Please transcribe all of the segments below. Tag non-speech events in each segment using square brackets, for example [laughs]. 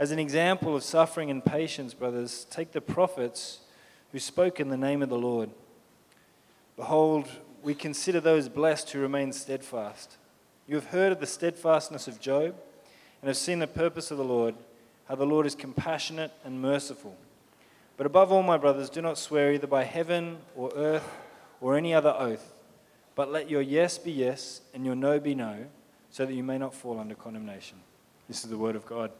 As an example of suffering and patience, brothers, take the prophets who spoke in the name of the Lord. Behold, we consider those blessed who remain steadfast. You have heard of the steadfastness of Job and have seen the purpose of the Lord, how the Lord is compassionate and merciful. But above all, my brothers, do not swear either by heaven or earth or any other oath, but let your yes be yes and your no be no, so that you may not fall under condemnation. This is the word of God.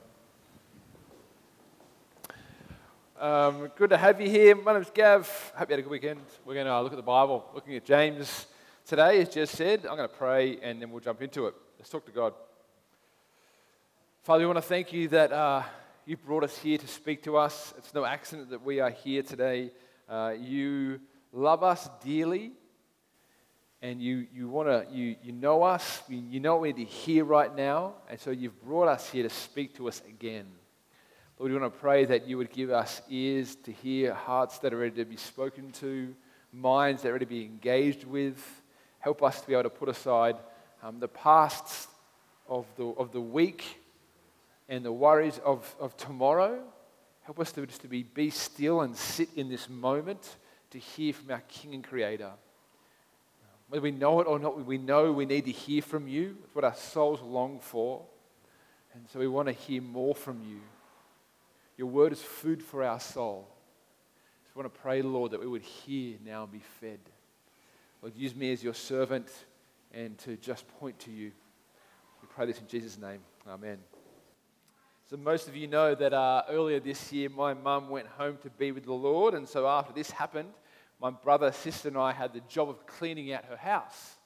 Um, good to have you here. My name's Gav. Hope you had a good weekend. We're going to uh, look at the Bible, looking at James today, as just said. I'm going to pray and then we'll jump into it. Let's talk to God. Father, we want to thank you that uh, you brought us here to speak to us. It's no accident that we are here today. Uh, you love us dearly, and you, you, wanna, you, you know us. You know what we need to hear right now, and so you've brought us here to speak to us again. Lord, we want to pray that you would give us ears to hear, hearts that are ready to be spoken to, minds that are ready to be engaged with. Help us to be able to put aside um, the pasts of the, of the week and the worries of, of tomorrow. Help us to just to be, be still and sit in this moment to hear from our King and Creator. Whether we know it or not, we know we need to hear from you. It's what our souls long for. And so we want to hear more from you. Your word is food for our soul. So I want to pray, Lord, that we would hear now and be fed. Lord, use me as your servant and to just point to you. We pray this in Jesus' name. Amen. So, most of you know that uh, earlier this year, my mum went home to be with the Lord. And so, after this happened, my brother, sister, and I had the job of cleaning out her house.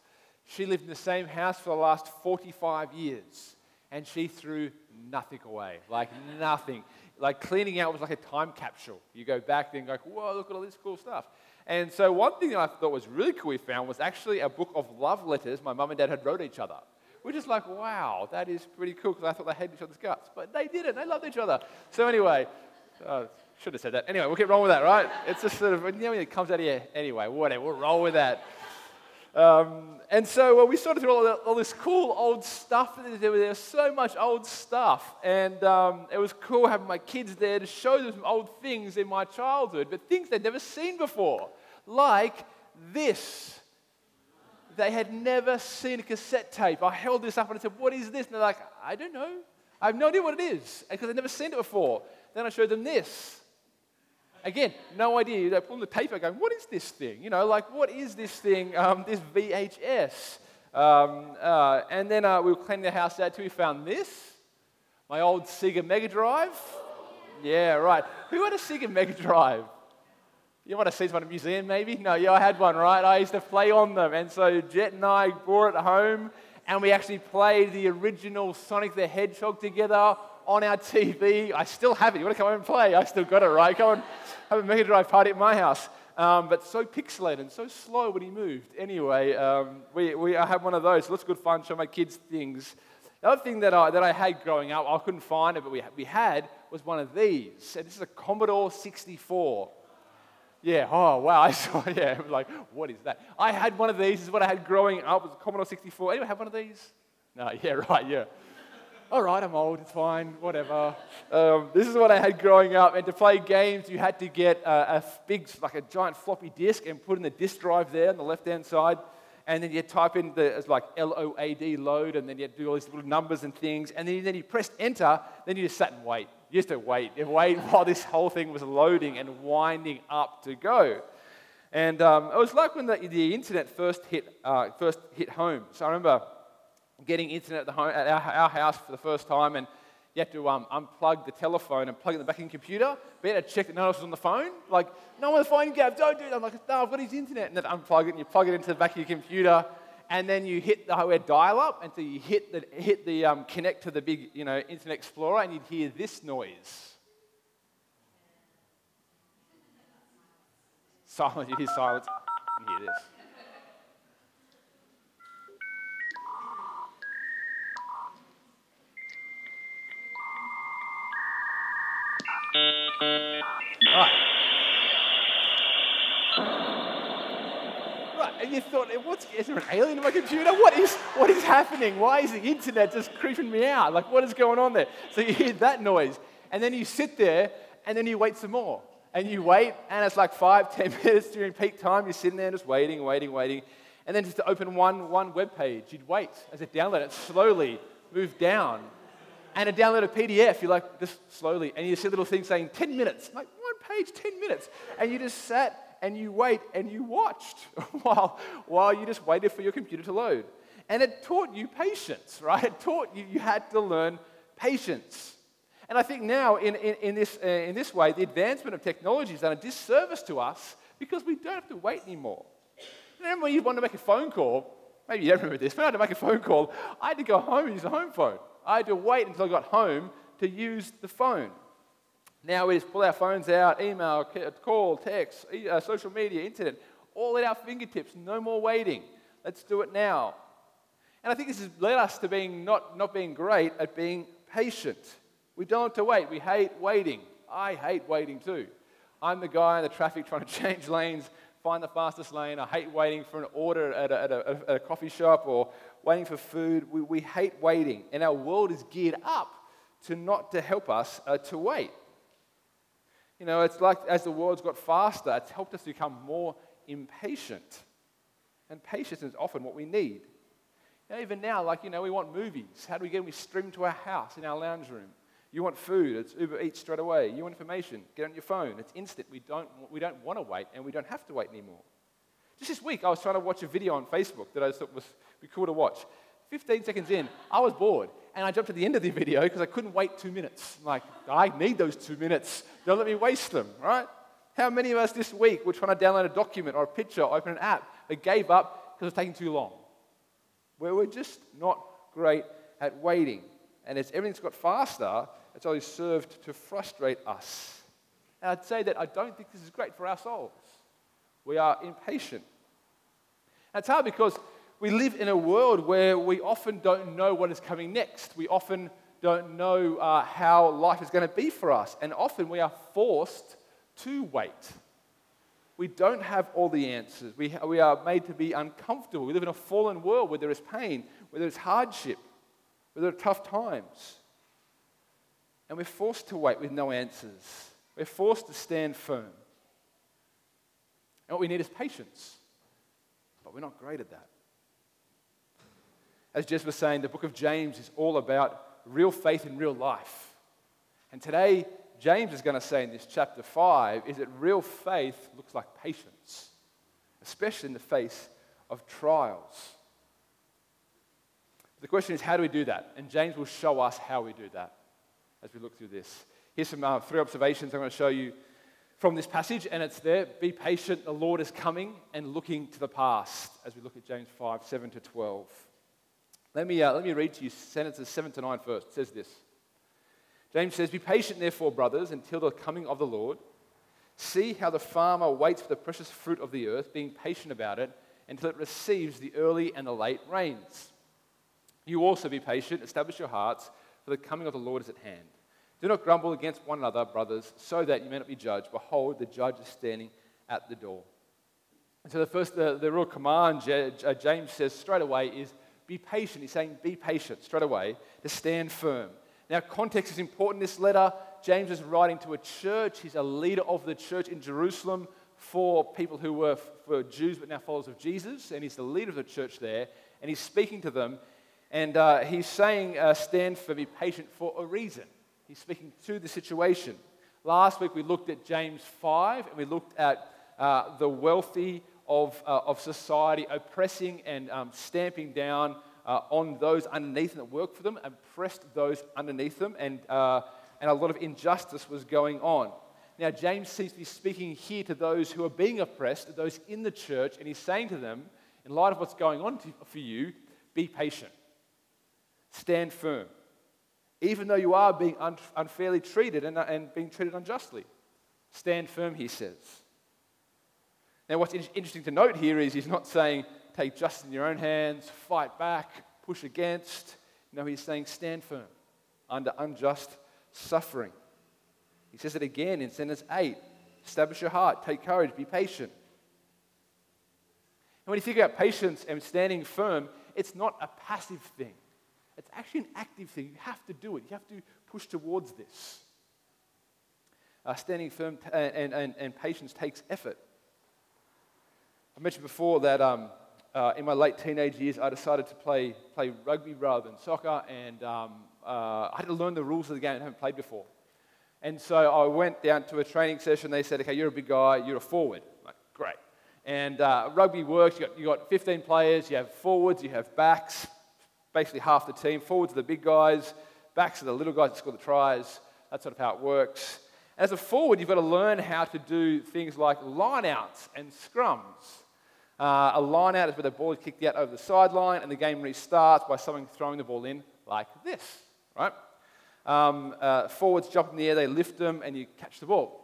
She lived in the same house for the last 45 years, and she threw nothing away like nothing like cleaning out was like a time capsule. You go back and go, whoa, look at all this cool stuff. And so one thing that I thought was really cool we found was actually a book of love letters my mum and dad had wrote each other. We're just like, wow, that is pretty cool because I thought they hated each other's guts. But they didn't. They loved each other. So anyway, uh, should have said that. Anyway, we'll get rolling with that, right? It's just sort of, you know, it comes out of here. Anyway, whatever, we'll roll with that. Um, and so well, we sorted through all, the, all, this cool old stuff. There was so much old stuff. And um, it was cool having my kids there to show them some old things in my childhood, but things they'd never seen before. Like this. They had never seen a cassette tape. I held this up and I said, What is this? And they're like, I don't know. I have no idea what it is because they've never seen it before. Then I showed them this. Again, no idea. They're pulling the paper going, what is this thing? You know, like, what is this thing, um, this VHS? Um, uh, and then uh, we were cleaning the house out too. We found this, my old Sega Mega Drive. Yeah, right. Who had a Sega Mega Drive? You might have seen one in a museum, maybe? No, yeah, I had one, right? I used to play on them. And so Jet and I brought it home, and we actually played the original Sonic the Hedgehog together on our TV. I still have it. You want to come over and play? I still got it, right? Come and have a Mega Drive party at my house. Um, but so pixelated and so slow when he moved. Anyway, um, we, we, I had one of those. So that's good fun, show my kids things. The other thing that I, that I had growing up, I couldn't find it, but we, we had, was one of these. And this is a Commodore 64. Yeah, oh, wow. I [laughs] saw, yeah, like, what is that? I had one of these. This is what I had growing up, was a Commodore 64. Anyone have one of these? No, [laughs] yeah, right, yeah all right, I'm old, it's fine, whatever. Um, this is what I had growing up. And to play games, you had to get a, a big, like a giant floppy disk and put in the disk drive there on the left hand side. And then you type in the it's like L O A D load, and then you do all these little numbers and things. And then, then you pressed enter, then you just sat and wait. You used to wait and wait [laughs] while this whole thing was loading and winding up to go. And um, it was like when the, the internet first hit, uh, first hit home. So I remember getting internet at, the home, at our, our house for the first time, and you had to um, unplug the telephone and plug in the back end computer, but you had to check that no one else was on the phone. Like, no one's on the phone, Gav, don't do it. I'm like, no, I've got his internet. And then unplug it and you plug it into the back of your computer, and then you hit the hardware dial up until you hit the, hit the um, connect to the big, you know, Internet Explorer, and you'd hear this noise. Silence, you hear silence, and hear this. Right. Right, and you thought, what's, is there an alien in my computer? What is, what is happening? Why is the internet just creeping me out? Like, what is going on there? So you hear that noise, and then you sit there, and then you wait some more. And you wait, and it's like five, ten [laughs] minutes during peak time. You're sitting there just waiting, waiting, waiting. And then just to open one, one web page, you'd wait as it downloaded, it slowly moved down and a download a PDF, you're like, just slowly, and you see a little thing saying 10 minutes. like, one page, 10 minutes. And you just sat and you wait and you watched [laughs] while, while you just waited for your computer to load. And it taught you patience, [laughs] right? It taught you you had to learn patience. And I think now, in, in, in this, uh, in this way, the advancement of technology has done a disservice to us because we don't have to wait anymore. Remember when you wanted to make a phone call? Maybe you don't remember this, but I had to make a phone call. I had to go home and use a home phone. I had to wait until I got home to use the phone. Now we just pull our phones out, email, call, text, uh, social media, internet, all at our fingertips. No more waiting. Let's do it now. And I think this has led us to being not, not being great at being patient. We don't have to wait. We hate waiting. I hate waiting too. I'm the guy in the traffic trying to [laughs] change lanes, find the fastest lane. I hate waiting for an order at a, at a, at a coffee shop or waiting for food. We, we hate waiting, and our world is geared up to not to help us uh, to wait. You know, it's like as the world's got faster, it's helped us become more impatient. And patience is often what we need. Know, even now, like, you know, we want movies. How do we get them? We stream to our house in our lounge room. You want food, it's Uber Eats straight away. You want information, get on your phone. It's instant. We don't, we don't want to wait, and we don't have to wait anymore. Just this week, I was trying to watch a video on Facebook that I thought was be cool to watch. 15 seconds in, I was bored, and I jumped to the end of the video because I couldn't wait two minutes. I'm like, I need those two minutes. Don't let me waste them, right? How many of us this week were trying to download a document or a picture or open an app but gave up because it was taking too long? Where we're just not great at waiting. And as everything's got faster, it's only served to frustrate us. And I'd say that I don't think this is great for our souls. We are impatient. It's hard because we live in a world where we often don't know what is coming next. We often don't know uh, how life is going to be for us. And often we are forced to wait. We don't have all the answers. We, we are made to be uncomfortable. We live in a fallen world where there is pain, where there is hardship, where there are tough times. And we're forced to wait with no answers. We're forced to stand firm. And what we need is patience. But we're not great at that. As Jess was saying, the book of James is all about real faith in real life. And today, James is going to say in this chapter 5 is that real faith looks like patience, especially in the face of trials. The question is, how do we do that? And James will show us how we do that as we look through this. Here's some uh, three observations I'm going to show you from this passage, and it's there Be patient, the Lord is coming, and looking to the past as we look at James 5 7 to 12. Let me, uh, let me read to you sentences 7 to 9 first. It says this James says, Be patient, therefore, brothers, until the coming of the Lord. See how the farmer waits for the precious fruit of the earth, being patient about it until it receives the early and the late rains. You also be patient, establish your hearts, for the coming of the Lord is at hand. Do not grumble against one another, brothers, so that you may not be judged. Behold, the judge is standing at the door. And so the first, the, the real command James says straight away is be patient. He's saying be patient straight away to stand firm. Now, context is important in this letter. James is writing to a church. He's a leader of the church in Jerusalem for people who were for Jews but now followers of Jesus. And he's the leader of the church there. And he's speaking to them. And uh, he's saying, uh, stand firm, be patient for a reason. He's speaking to the situation. Last week we looked at James 5 and we looked at uh, the wealthy of, uh, of society oppressing and um, stamping down uh, on those underneath them that work for them, oppressed those underneath them, and, uh, and a lot of injustice was going on. Now, James seems to be speaking here to those who are being oppressed, those in the church, and he's saying to them, in light of what's going on to, for you, be patient, stand firm even though you are being un- unfairly treated and, and being treated unjustly. Stand firm, he says. Now, what's in- interesting to note here is he's not saying take justice in your own hands, fight back, push against. No, he's saying stand firm under unjust suffering. He says it again in sentence 8 establish your heart, take courage, be patient. And when you think about patience and standing firm, it's not a passive thing. It's actually an active thing. You have to do it, you have to push towards this. Uh, standing firm t- and, and, and patience takes effort. I mentioned before that um, uh, in my late teenage years, I decided to play, play rugby rather than soccer, and um, uh, I had to learn the rules of the game I haven't played before. And so I went down to a training session. They said, okay, you're a big guy, you're a forward. I'm like, great. And uh, rugby works. You got, you got 15 players, you have forwards, you have backs, basically half the team. Forwards are the big guys, backs are the little guys that score the tries. That's sort of how it works. As a forward, you've got to learn how to do things like lineouts and scrums. Uh, a line out is where the ball is kicked out over the sideline and the game restarts by someone throwing the ball in like this, right? Um, uh, forwards jump in the air, they lift them, and you catch the ball.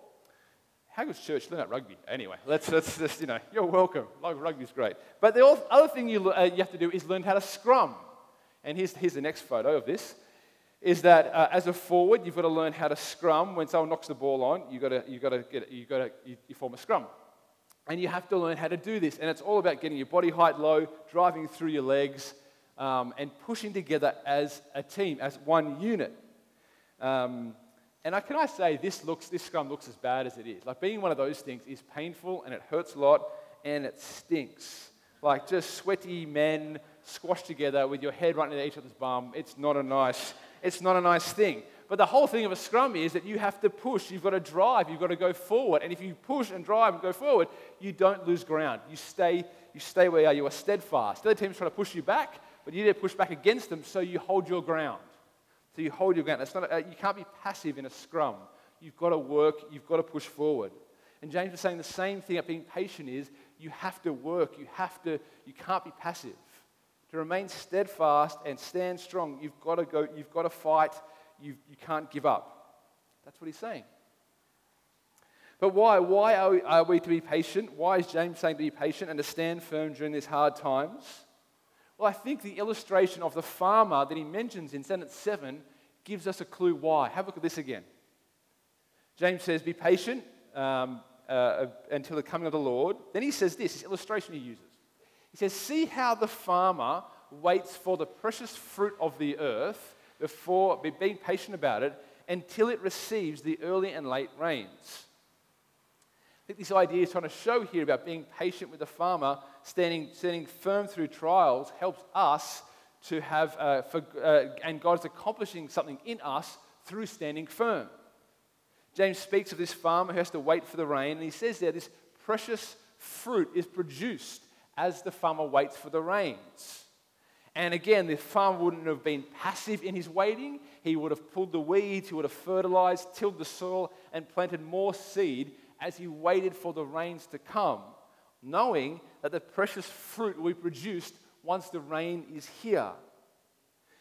How good's church learn that rugby? Anyway, let's, let's just, you know, you're welcome. Like, rugby's great. But the other thing you, uh, you have to do is learn how to scrum. And here's, here's the next photo of this is that uh, as a forward, you've got to learn how to scrum. When someone knocks the ball on, you've got to, you've got to, get, you've got to you, you form a scrum. And you have to learn how to do this. And it's all about getting your body height low, driving through your legs, um, and pushing together as a team, as one unit. Um, and I, can I say, this, looks, this scrum looks as bad as it is. Like being one of those things is painful and it hurts a lot and it stinks. Like just sweaty men squashed together with your head right into each other's bum. It's not a nice, it's not a nice thing. But the whole thing of a scrum is that you have to push, you've got to drive, you've got to go forward. And if you push and drive and go forward, you don't lose ground. You stay, you stay where you are, you are steadfast. The other team's trying to push you back, but you need to push back against them so you hold your ground. So you hold your ground. Not a, uh, you can't be passive in a scrum. You've got to work, you've got to push forward. And James is saying the same thing about being patient is you have to work, you have to, you can't be passive. To remain steadfast and stand strong, you've got to go, you've got to fight, you, you can't give up. That's what he's saying. But why? Why are we, are we to be patient? Why is James saying to be patient and to stand firm during these hard times? Well, I think the illustration of the farmer that he mentions in sentence 7 gives us a clue why. Have a look at this again. James says, Be patient um, uh, until the coming of the Lord. Then he says this, this illustration he uses. He says, See how the farmer waits for the precious fruit of the earth before being patient about it until it receives the early and late rains I think this idea is trying to show here about being patient with the farmer, standing, standing firm through trials, helps us to have, uh, for, uh, and God is accomplishing something in us through standing firm. James speaks of this farmer who has to wait for the rain, and he says there this precious fruit is produced as the farmer waits for the rains. And again, the farmer wouldn't have been passive in his waiting. He would have pulled the weeds, he would have fertilized, tilled the soil, and planted more seed as he waited for the rains to come, knowing that the precious fruit will be produced once the rain is here.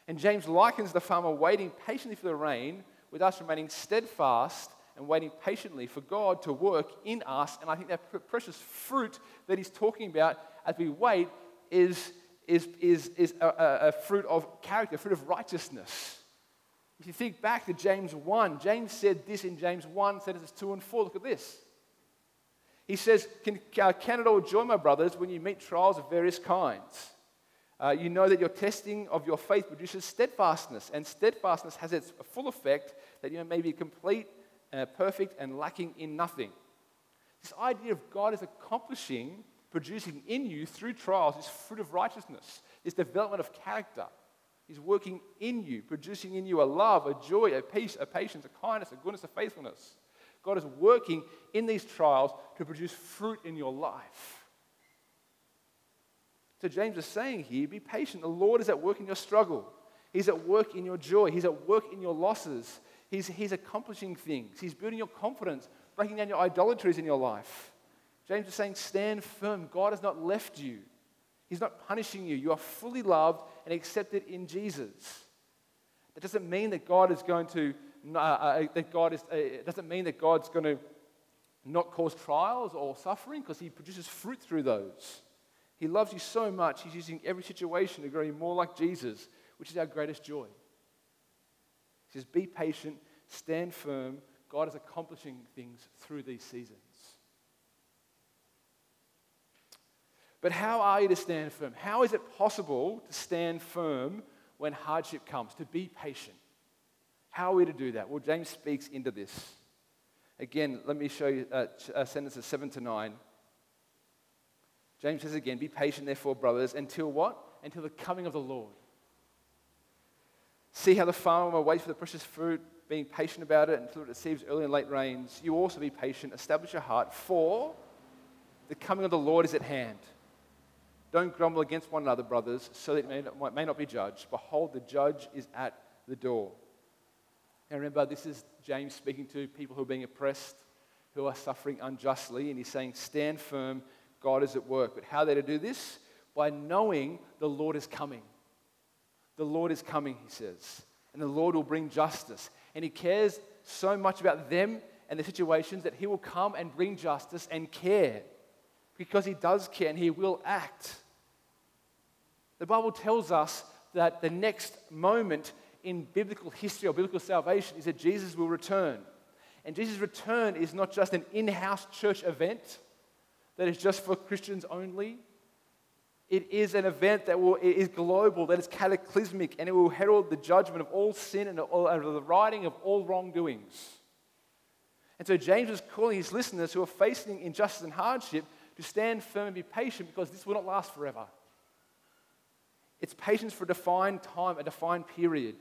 And James likens the farmer waiting patiently for the rain with us remaining steadfast and waiting patiently for God to work in us. And I think that precious fruit that he's talking about as we wait is, is, is, is a, a fruit of character, a fruit of righteousness. If you think back to James 1, James said this in James 1, sentences 2 and 4. Look at this. He says, Can, uh, can it all joy, my brothers, when you meet trials of various kinds? Uh, you know that your testing of your faith produces steadfastness, and steadfastness has its full effect that you may be complete, uh, perfect, and lacking in nothing. This idea of God is accomplishing, producing in you through trials this fruit of righteousness, this development of character. He's working in you, producing in you a love, a joy, a peace, a patience, a kindness, a goodness, a faithfulness. God is working in these trials to produce fruit in your life. So James is saying here be patient. The Lord is at work in your struggle, He's at work in your joy, He's at work in your losses. He's, he's accomplishing things, He's building your confidence, breaking down your idolatries in your life. James is saying, stand firm. God has not left you. He's not punishing you. You are fully loved and accepted in Jesus. That doesn't mean that God is going to uh, uh, that God is, uh, it doesn't mean that God's going to not cause trials or suffering because He produces fruit through those. He loves you so much, He's using every situation to grow you more like Jesus, which is our greatest joy. He says, Be patient, stand firm. God is accomplishing things through these seasons. But how are you to stand firm? How is it possible to stand firm when hardship comes, to be patient? How are we to do that? Well, James speaks into this. Again, let me show you uh, uh, sentences 7 to 9. James says again, Be patient, therefore, brothers, until what? Until the coming of the Lord. See how the farmer waits for the precious fruit, being patient about it until it receives early and late rains. You also be patient, establish your heart, for the coming of the Lord is at hand. Don't grumble against one another, brothers, so that it may not, may not be judged. Behold, the judge is at the door. Now remember, this is James speaking to people who are being oppressed, who are suffering unjustly, and he's saying, Stand firm, God is at work. But how are they to do this? By knowing the Lord is coming. The Lord is coming, he says, and the Lord will bring justice. And he cares so much about them and the situations that he will come and bring justice and care because he does care and he will act. The Bible tells us that the next moment in biblical history or biblical salvation is that Jesus will return. And Jesus' return is not just an in house church event that is just for Christians only. It is an event that will, is global, that is cataclysmic, and it will herald the judgment of all sin and all, the righting of all wrongdoings. And so James was calling his listeners who are facing injustice and hardship to stand firm and be patient because this will not last forever. It's patience for a defined time, a defined period.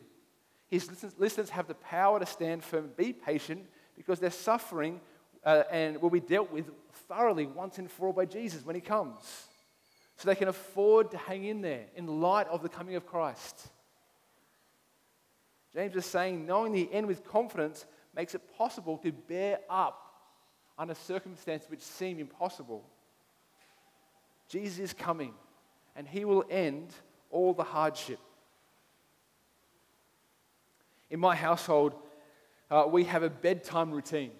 His listeners have the power to stand firm and be patient because their suffering uh, and will be dealt with thoroughly once and for all by Jesus when he comes. So they can afford to hang in there in light of the coming of Christ. James is saying, knowing the end with confidence makes it possible to bear up under circumstances which seem impossible. Jesus is coming, and he will end all the hardship. In my household, uh, we have a bedtime routine.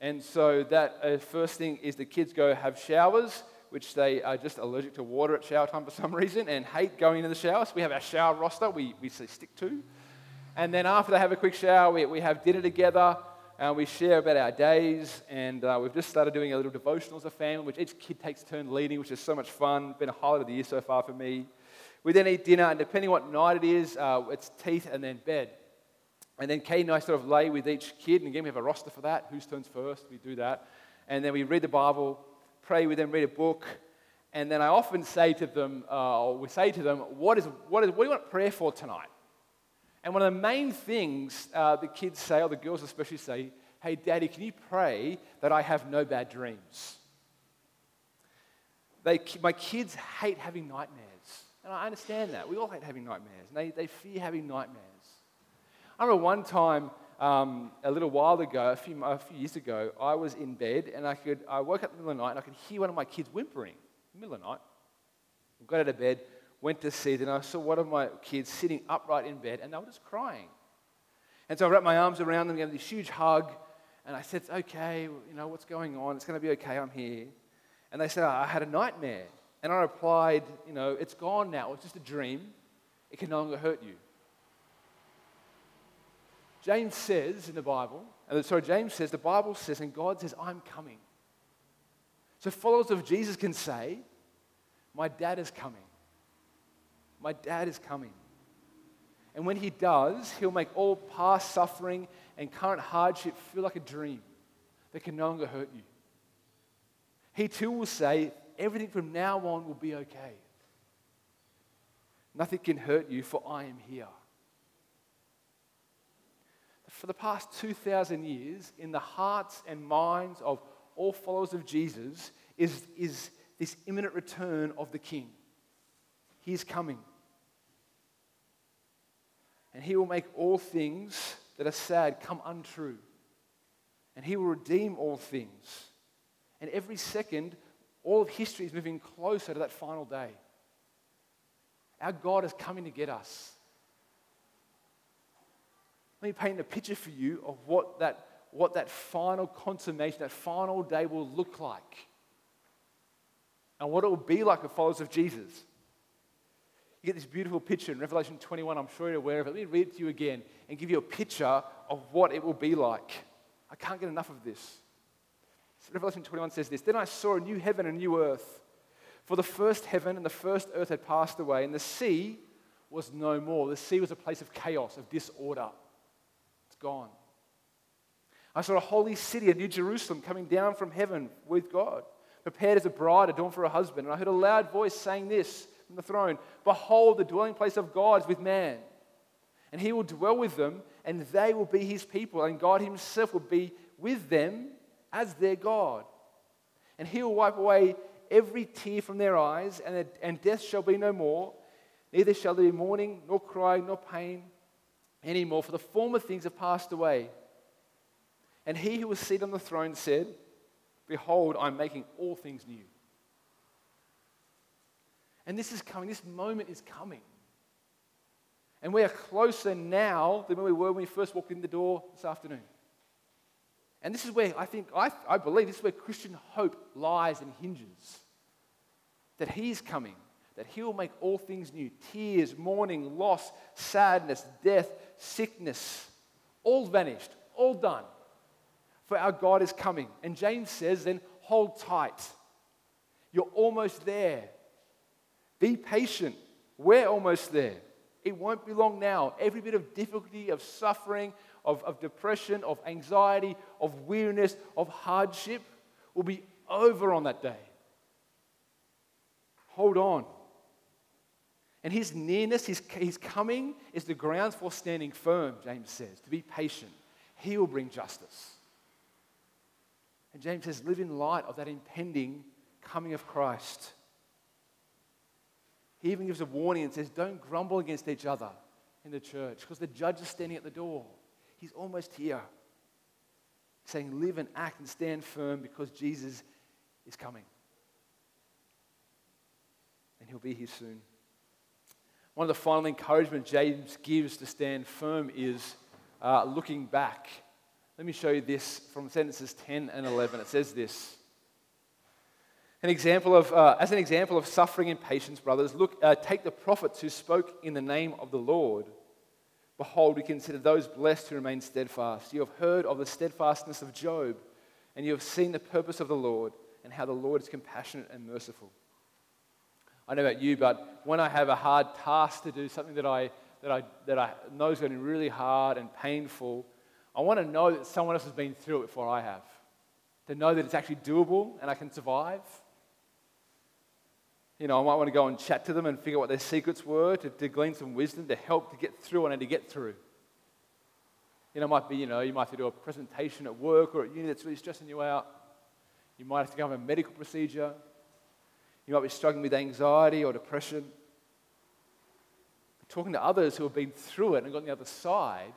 And so, that uh, first thing is the kids go have showers, which they are just allergic to water at shower time for some reason and hate going into the shower. So, we have our shower roster we, we stick to. And then, after they have a quick shower, we, we have dinner together and we share about our days. And uh, we've just started doing a little devotional as a family, which each kid takes turn leading, which is so much fun. Been a highlight of the year so far for me. We then eat dinner, and depending what night it is, uh, it's teeth and then bed. And then Kate and I sort of lay with each kid, and again, we have a roster for that. Whose turns first? We do that. And then we read the Bible, pray with them, read a book. And then I often say to them, uh, or we say to them, what, is, what, is, what do you want prayer for tonight? And one of the main things uh, the kids say, or the girls especially say, hey, daddy, can you pray that I have no bad dreams? They, my kids hate having nightmares. And I understand that. We all hate having nightmares. And They, they fear having nightmares. I remember one time, um, a little while ago, a few, a few years ago, I was in bed and I, could, I woke up in the middle of the night and I could hear one of my kids whimpering in the middle of the night. I got out of bed, went to see and I saw one of my kids sitting upright in bed, and they were just crying. And so I wrapped my arms around them, gave them this huge hug, and I said, okay, you know, what's going on? It's going to be okay, I'm here. And they said, oh, I had a nightmare. And I replied, You know, it's gone now, it's just a dream, it can no longer hurt you. James says in the Bible, and sorry, James says, the Bible says, and God says, I'm coming. So followers of Jesus can say, My dad is coming. My dad is coming. And when he does, he'll make all past suffering and current hardship feel like a dream that can no longer hurt you. He too will say, Everything from now on will be okay. Nothing can hurt you, for I am here. For the past 2,000 years, in the hearts and minds of all followers of Jesus, is, is this imminent return of the King. He is coming. And he will make all things that are sad come untrue. And he will redeem all things. And every second, all of history is moving closer to that final day. Our God is coming to get us. Let me paint a picture for you of what that what that final consummation, that final day will look like. And what it will be like for followers of Jesus. You get this beautiful picture in Revelation 21. I'm sure you're aware of it. Let me read it to you again and give you a picture of what it will be like. I can't get enough of this. Revelation 21 says this Then I saw a new heaven and a new earth. For the first heaven and the first earth had passed away, and the sea was no more. The sea was a place of chaos, of disorder. It's gone. I saw a holy city, a new Jerusalem, coming down from heaven with God, prepared as a bride adorned for her husband. And I heard a loud voice saying this the throne Behold, the dwelling place of God is with man. And he will dwell with them, and they will be his people, and God himself will be with them as their God. And he will wipe away every tear from their eyes, and, and death shall be no more. Neither shall there be mourning, nor crying, nor pain anymore, for the former things have passed away. And he who was seated on the throne said, Behold, I'm making all things new. And this is coming, this moment is coming. And we are closer now than when we were when we first walked in the door this afternoon. And this is where I think, I, I believe, this is where Christian hope lies and hinges. That He's coming, that He will make all things new tears, mourning, loss, sadness, death, sickness, all vanished, all done. For our God is coming. And James says, then hold tight. You're almost there. Be patient. We're almost there. It won't be long now. Every bit of difficulty, of suffering, of, of depression, of anxiety, of weariness, of hardship will be over on that day. Hold on. And his nearness, his, his coming, is the grounds for standing firm, James says, to be patient. He will bring justice. And James says, live in light of that impending coming of Christ. He even gives a warning and says, don't grumble against each other in the church because the judge is standing at the door. He's almost here. Saying, live and act and stand firm because Jesus is coming. And he'll be here soon. One of the final encouragement James gives to stand firm is uh, looking back. Let me show you this from sentences 10 and 11. It says this. An example of, uh, as an example of suffering and patience, brothers, look, uh, take the prophets who spoke in the name of the Lord. Behold, we consider those blessed who remain steadfast. You have heard of the steadfastness of Job, and you have seen the purpose of the Lord, and how the Lord is compassionate and merciful. I know about you, but when I have a hard task to do, something that I, that I, that I know is going to be really hard and painful, I want to know that someone else has been through it before I have. To know that it's actually doable and I can survive. You know, I might want to go and chat to them and figure out what their secrets were to, to glean some wisdom to help to get through what I need to get through. You know, it might be, you know, you might have to do a presentation at work or at uni that's really stressing you out. You might have to go have a medical procedure. You might be struggling with anxiety or depression. Talking to others who have been through it and got on the other side,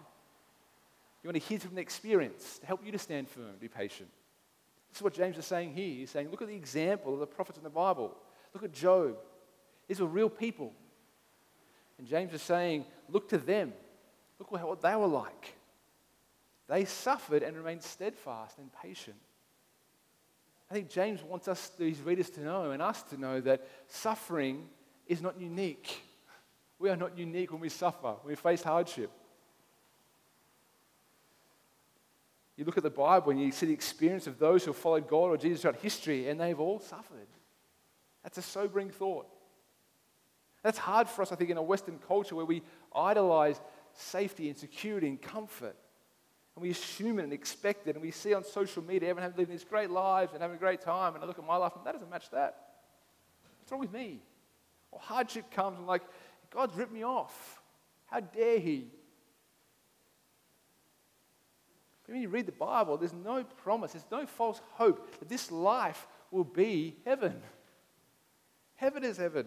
you want to hear from the experience to help you to stand firm, be patient. This is what James is saying here. He's saying, look at the example of the prophets in the Bible. Look at Job. These were real people. And James is saying, look to them. Look what they were like. They suffered and remained steadfast and patient. I think James wants us, these readers, to know and us to know that suffering is not unique. We are not unique when we suffer, when we face hardship. You look at the Bible and you see the experience of those who have followed God or Jesus throughout history, and they've all suffered. That's a sobering thought. That's hard for us, I think, in a Western culture where we idolize safety and security and comfort. And we assume it and expect it. And we see on social media everyone living these great lives and having a great time. And I look at my life and that doesn't match that. What's wrong with me? Or hardship comes and, like, God's ripped me off. How dare He? But when you read the Bible, there's no promise, there's no false hope that this life will be heaven. Heaven is heaven.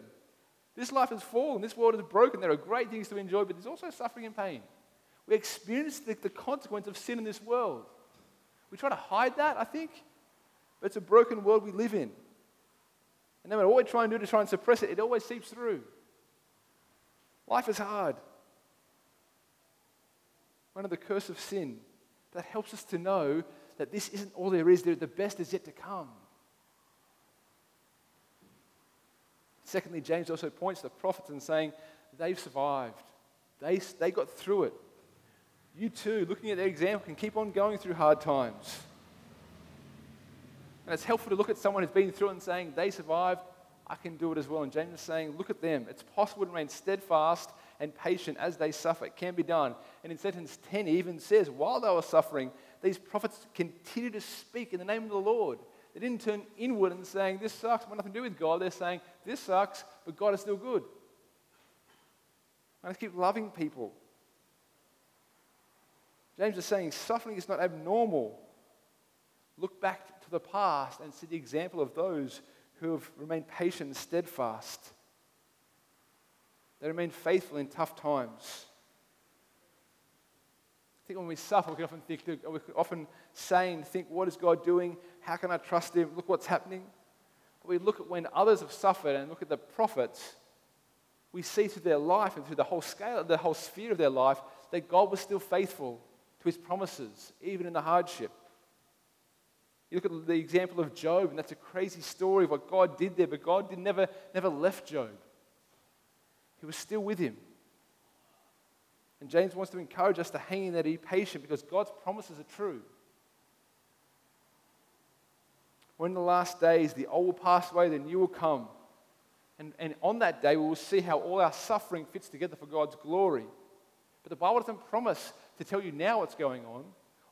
This life is fallen. This world is broken. There are great things to enjoy, but there's also suffering and pain. We experience the, the consequence of sin in this world. We try to hide that, I think, but it's a broken world we live in. And no matter what we try and do to try and suppress it, it always seeps through. Life is hard. One of the curse of sin That helps us to know that this isn't all there is, the best is yet to come. Secondly, James also points to the prophets and saying they've survived. They, they got through it. You too, looking at their example, can keep on going through hard times. And it's helpful to look at someone who's been through it and saying, they survived, I can do it as well. And James is saying, look at them. It's possible to remain steadfast and patient as they suffer. It can be done. And in sentence 10, he even says, while they were suffering, these prophets continue to speak in the name of the Lord. They didn't turn inward and saying, This sucks, want nothing to do with God. They're saying, This sucks, but God is still good. And let's keep loving people. James is saying suffering is not abnormal. Look back to the past and see the example of those who have remained patient and steadfast. They remain faithful in tough times. I think when we suffer, we can often think, we can often say and think, what is God doing? How can I trust Him? Look what's happening. But we look at when others have suffered and look at the prophets, we see through their life and through the whole scale, the whole sphere of their life, that God was still faithful to His promises, even in the hardship. You look at the example of Job, and that's a crazy story of what God did there, but God did never, never left Job. He was still with him. And James wants to encourage us to hang in there, to be patient, because God's promises are true. When in the last days, the old will pass away, the new will come. And, and on that day, we will see how all our suffering fits together for God's glory. But the Bible doesn't promise to tell you now what's going on,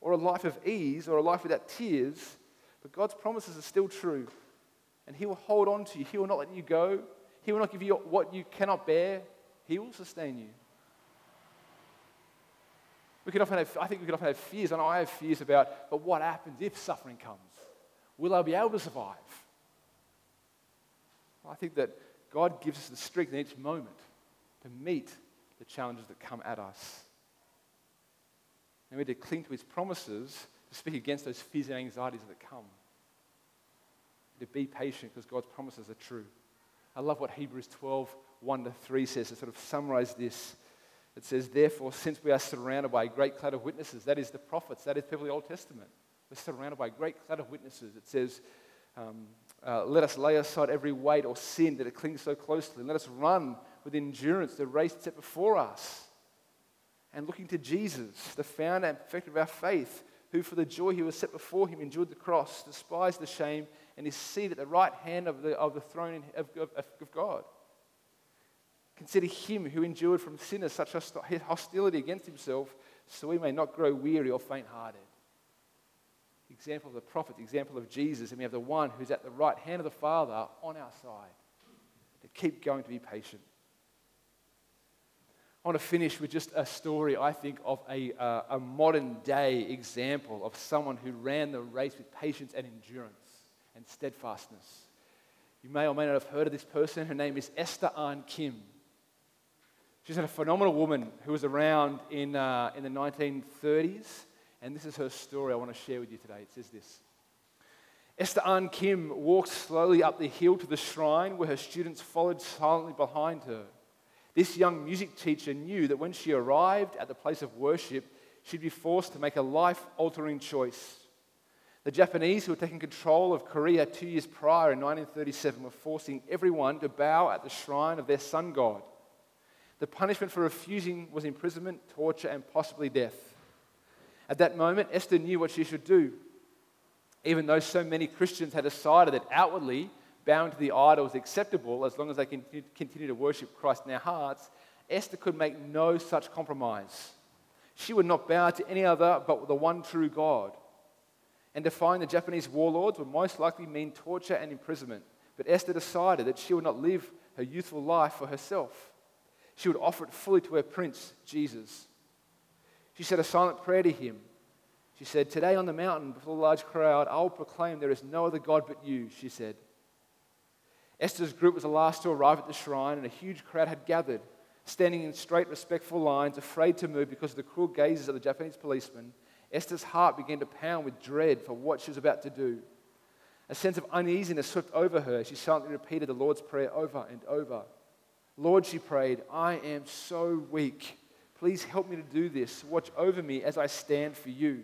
or a life of ease, or a life without tears. But God's promises are still true. And He will hold on to you. He will not let you go. He will not give you what you cannot bear. He will sustain you. We could often have, I think we could often have fears. and I have fears about, but what happens if suffering comes? Will I be able to survive? I think that God gives us the strength in each moment to meet the challenges that come at us. And we need to cling to his promises to speak against those fears and anxieties that come. To be patient because God's promises are true. I love what Hebrews 12, 1 to 3 says to sort of summarize this. It says, Therefore, since we are surrounded by a great cloud of witnesses, that is the prophets, that is people of the Old Testament, we're surrounded by a great cloud of witnesses. It says, um, uh, Let us lay aside every weight or sin that it clings so closely, and let us run with endurance the race set before us. And looking to Jesus, the founder and perfecter of our faith, who for the joy he was set before him endured the cross, despised the shame, and is seated at the right hand of the, of the throne of, of, of God. Consider him who endured from sinners such hostility against himself, so we may not grow weary or faint hearted. Example of the prophet, the example of Jesus, and we have the one who's at the right hand of the Father on our side to keep going to be patient. I want to finish with just a story, I think, of a, uh, a modern day example of someone who ran the race with patience and endurance and steadfastness. You may or may not have heard of this person. Her name is Esther Ahn Kim. She's a phenomenal woman who was around in, uh, in the 1930s, and this is her story I want to share with you today. It says this Esther Ahn Kim walked slowly up the hill to the shrine where her students followed silently behind her. This young music teacher knew that when she arrived at the place of worship, she'd be forced to make a life altering choice. The Japanese, who had taken control of Korea two years prior in 1937, were forcing everyone to bow at the shrine of their sun god. The punishment for refusing was imprisonment, torture, and possibly death. At that moment, Esther knew what she should do. Even though so many Christians had decided that outwardly bowing to the idol was acceptable as long as they continued to worship Christ in their hearts, Esther could make no such compromise. She would not bow to any other but the one true God and defying the Japanese warlords would most likely mean torture and imprisonment. But Esther decided that she would not live her youthful life for herself. She would offer it fully to her prince, Jesus. She said a silent prayer to him. She said, Today on the mountain before the large crowd, I will proclaim there is no other God but you, she said. Esther's group was the last to arrive at the shrine, and a huge crowd had gathered, standing in straight, respectful lines, afraid to move because of the cruel gazes of the Japanese policemen Esther's heart began to pound with dread for what she was about to do. A sense of uneasiness swept over her. She silently repeated the Lord's Prayer over and over. Lord, she prayed, I am so weak. Please help me to do this. Watch over me as I stand for you.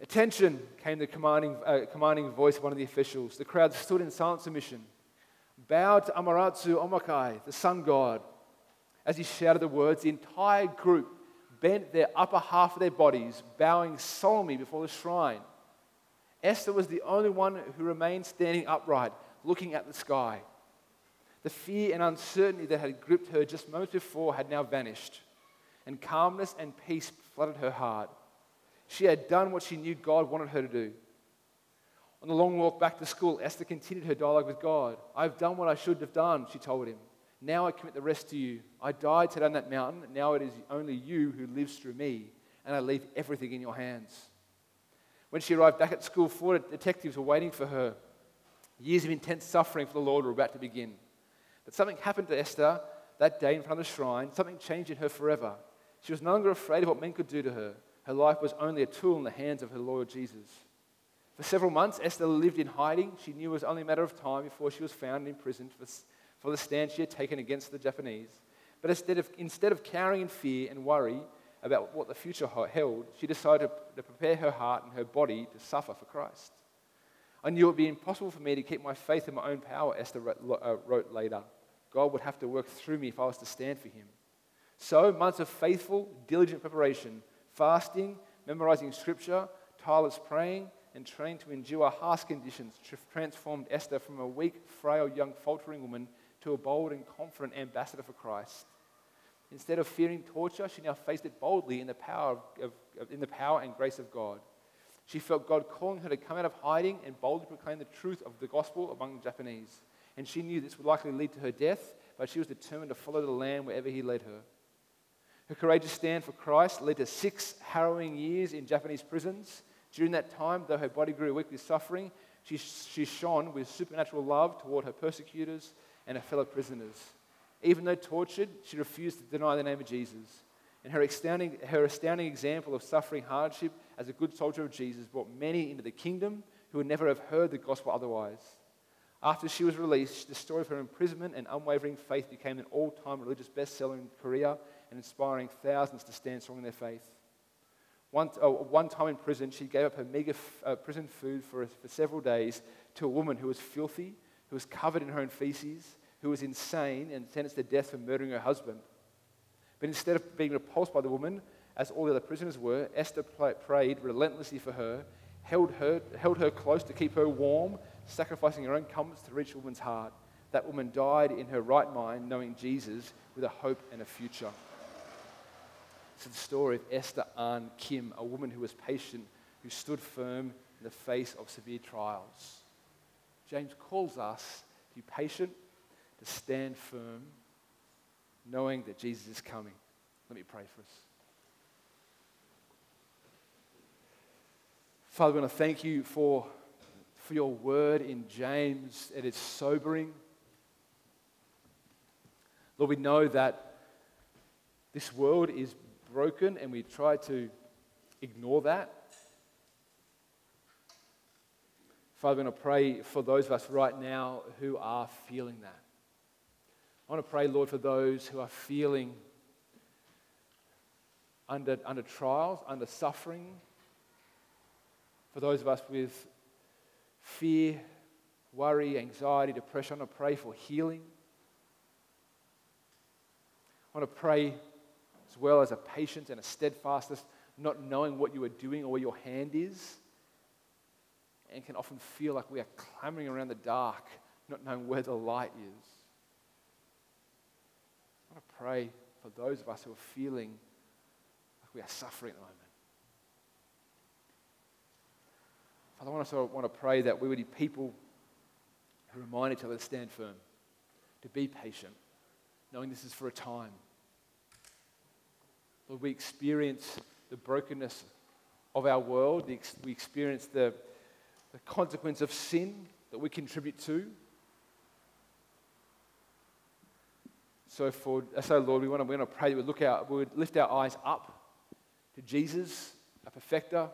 Attention, came the commanding, uh, commanding voice of one of the officials. The crowd stood in silent submission, bowed to Amaterasu Omikami, the sun god. As he shouted the words, the entire group bent their upper half of their bodies, bowing solemnly before the shrine. Esther was the only one who remained standing upright, looking at the sky. The fear and uncertainty that had gripped her just moments before had now vanished, and calmness and peace flooded her heart. She had done what she knew God wanted her to do. On the long walk back to school, Esther continued her dialogue with God. I've done what I should have done, she told him. Now I commit the rest to you. I died today on that mountain. And now it is only you who lives through me, and I leave everything in your hands. When she arrived back at school, four detectives were waiting for her. Years of intense suffering for the Lord were about to begin. But something happened to Esther that day in front of the shrine. Something changed in her forever. She was no longer afraid of what men could do to her. Her life was only a tool in the hands of her Lord Jesus. For several months, Esther lived in hiding. She knew it was only a matter of time before she was found and imprisoned for, for the stand she had taken against the Japanese. But instead of, instead of cowering in fear and worry about what the future held, she decided to, to prepare her heart and her body to suffer for Christ. I knew it would be impossible for me to keep my faith in my own power, Esther uh, wrote later. God would have to work through me if I was to stand for him. So, months of faithful, diligent preparation, fasting, memorizing scripture, tireless praying, and trained to endure harsh conditions transformed Esther from a weak, frail, young, faltering woman to a bold and confident ambassador for Christ. Instead of fearing torture, she now faced it boldly in the power, of, of, in the power and grace of God. She felt God calling her to come out of hiding and boldly proclaim the truth of the gospel among the Japanese. And she knew this would likely lead to her death, but she was determined to follow the Lamb wherever he led her. Her courageous stand for Christ led to six harrowing years in Japanese prisons. During that time, though her body grew weak with suffering, she, she shone with supernatural love toward her persecutors and her fellow prisoners. Even though tortured, she refused to deny the name of Jesus. And her astounding, her astounding example of suffering hardship as a good soldier of Jesus brought many into the kingdom who would never have heard the gospel otherwise. After she was released, the story of her imprisonment and unwavering faith became an all time religious bestseller in Korea and inspiring thousands to stand strong in their faith. One, uh, one time in prison, she gave up her meager f- uh, prison food for, for several days to a woman who was filthy, who was covered in her own feces, who was insane and sentenced to death for murdering her husband. But instead of being repulsed by the woman, as all the other prisoners were, Esther prayed relentlessly for her, held her, held her close to keep her warm, sacrificing her own comforts to reach a woman's heart. That woman died in her right mind, knowing Jesus with a hope and a future. It's the story of Esther Ahn Kim, a woman who was patient, who stood firm in the face of severe trials. James calls us to be patient, to stand firm, knowing that Jesus is coming. Let me pray for us. Father, we want to thank you for, for your word in James. It is sobering. Lord, we know that this world is broken and we try to ignore that. Father, I'm going to pray for those of us right now who are feeling that. I want to pray, Lord, for those who are feeling under, under trials, under suffering, for those of us with fear, worry, anxiety, depression. I want to pray for healing. I want to pray as well as a patience and a steadfastness, not knowing what you are doing or where your hand is, and can often feel like we are clamoring around the dark, not knowing where the light is. I want to pray for those of us who are feeling like we are suffering at the moment. Father, I also want to pray that we would be people who remind each other to stand firm, to be patient, knowing this is for a time. Lord, we experience the brokenness of our world, we experience the, the consequence of sin that we contribute to. So, for, so Lord, we want to, we want to pray that we, look out, we would lift our eyes up to Jesus, our perfecter,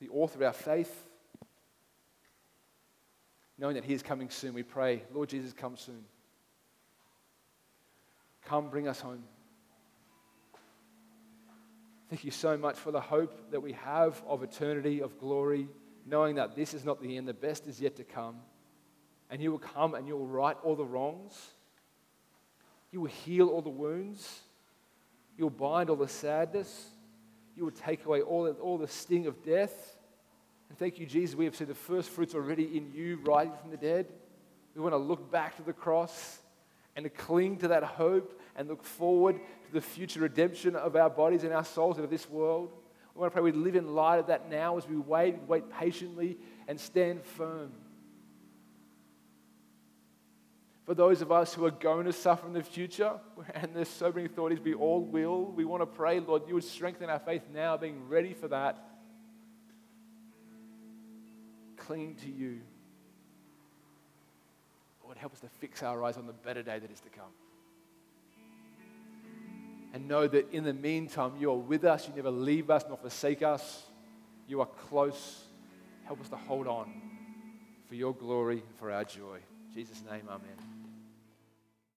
the author of our faith. Knowing that He is coming soon, we pray, Lord Jesus, come soon. Come bring us home. Thank you so much for the hope that we have of eternity, of glory, knowing that this is not the end, the best is yet to come. And you will come and you will right all the wrongs. You will heal all the wounds. You will bind all the sadness. You will take away all the, all the sting of death. And thank you, Jesus, we have seen the first fruits already in you, rising from the dead. We want to look back to the cross and to cling to that hope and look forward to the future redemption of our bodies and our souls and of this world. We want to pray we live in light of that now as we wait, wait patiently and stand firm. For those of us who are going to suffer in the future, [laughs] and there's so many authorities, we all will, we want to pray, Lord, you would strengthen our faith now, being ready for that. Clinging to you. Lord, help us to fix our eyes on the better day that is to come and know that in the meantime, you are with us. You never leave us nor forsake us. You are close. Help us to hold on for your glory and for our joy. In Jesus' name, amen.